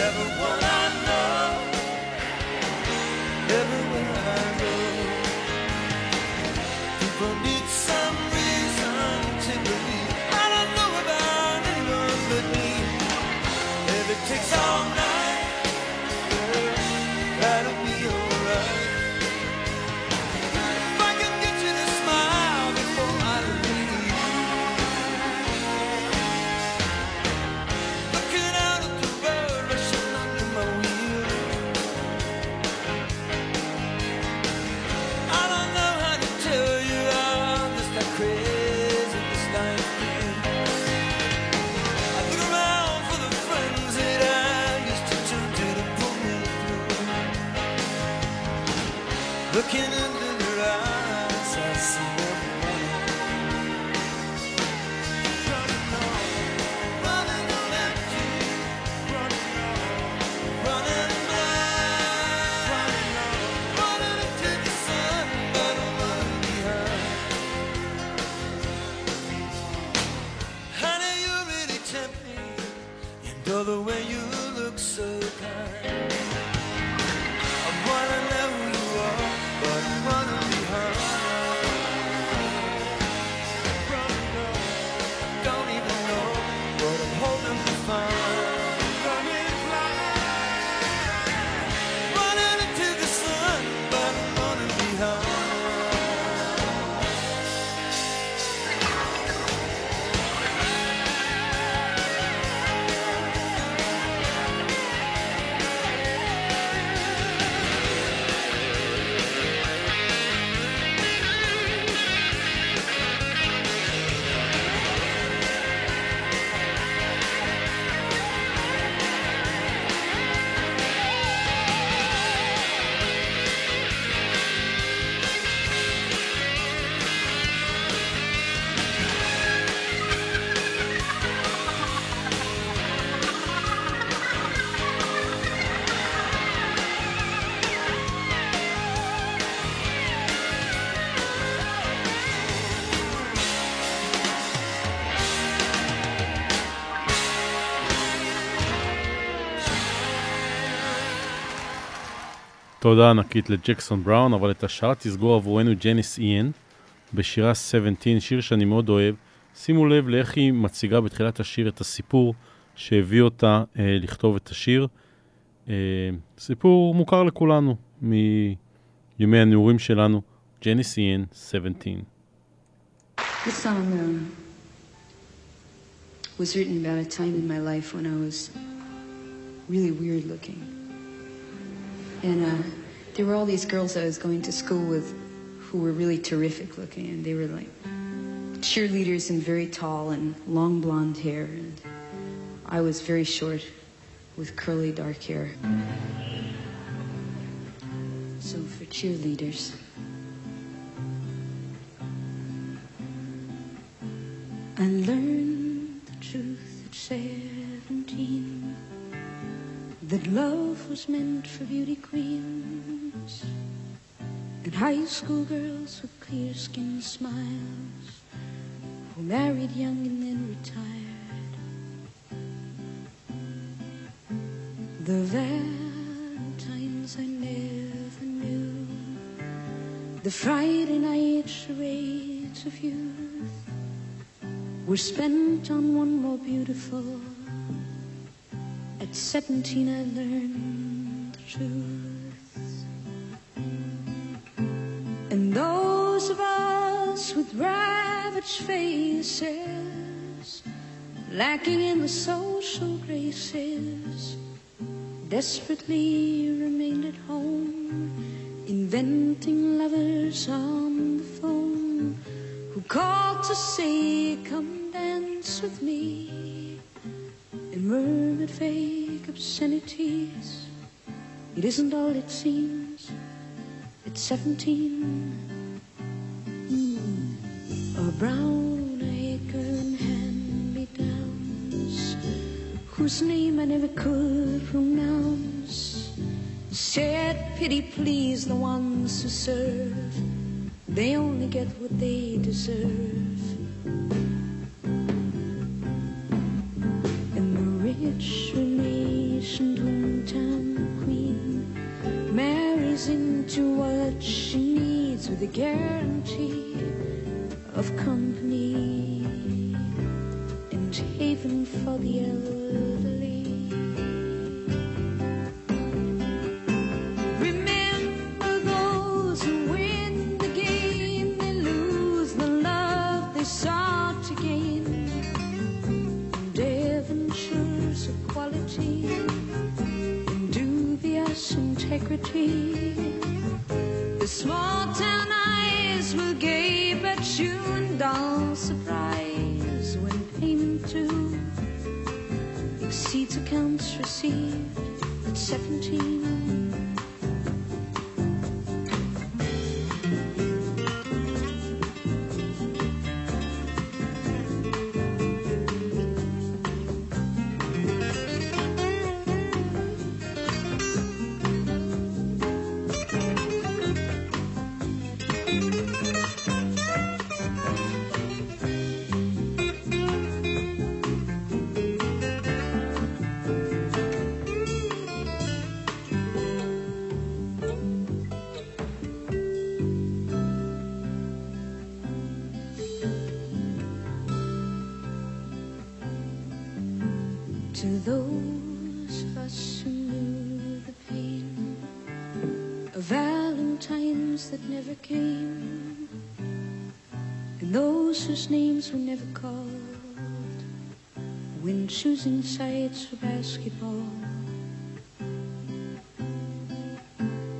Everyone I Looking into their eyes, I see. Running on, running running on, running blind, running on, running into the sun, but running behind. Honey, you really tempt me, and all the way you look so kind. תודה ענקית לג'קסון בראון, אבל את השעה תסגור עבורנו ג'ניס איין בשירה 17, שיר שאני מאוד אוהב. שימו לב לאיך היא מציגה בתחילת השיר את הסיפור שהביא אותה אה, לכתוב את השיר. אה, סיפור מוכר לכולנו מימי הנעורים שלנו, ג'ניס איין 17. This song um, was written about a time in my life when I was really weird looking. And uh, there were all these girls I was going to school with who were really terrific looking, and they were like cheerleaders and very tall and long blonde hair. And I was very short with curly dark hair. So for cheerleaders. I learned that love was meant for beauty queens and high school girls with clear skinned smiles who married young and then retired. The Valentines I never knew, the Friday night charades of youth were spent on one more beautiful. At 17, I learned the truth. And those of us with ravaged faces, lacking in the social graces, desperately remained at home, inventing lovers on the phone who called to say, Come dance with me, and murmured vague obscenities. It isn't all it seems. At 17, mm, a brown in hand me downs, whose name I never could pronounce, said, Pity please the ones who serve. They only get what they deserve. And the rich patient hometown queen marries into what she needs with a guarantee of company and haven for the elderly. Integrity. The small town eyes will gape at you in dull surprise when payment due exceeds accounts received at 17. Us who knew the pain of Valentines that never came, and those whose names were never called when choosing sides for basketball.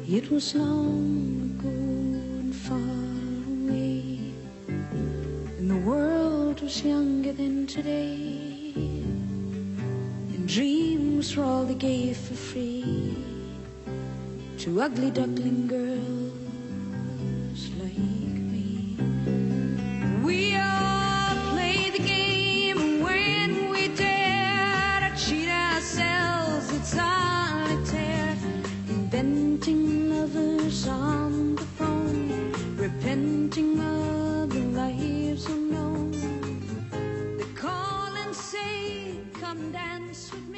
It was long ago and far away, and the world was younger than today. And dreams things for all they gave for free to ugly duckling girls like me. We all play the game when we dare to cheat ourselves. It's solitaire, inventing lovers on the phone, repenting of the lives unknown. They call and say, "Come dance with me."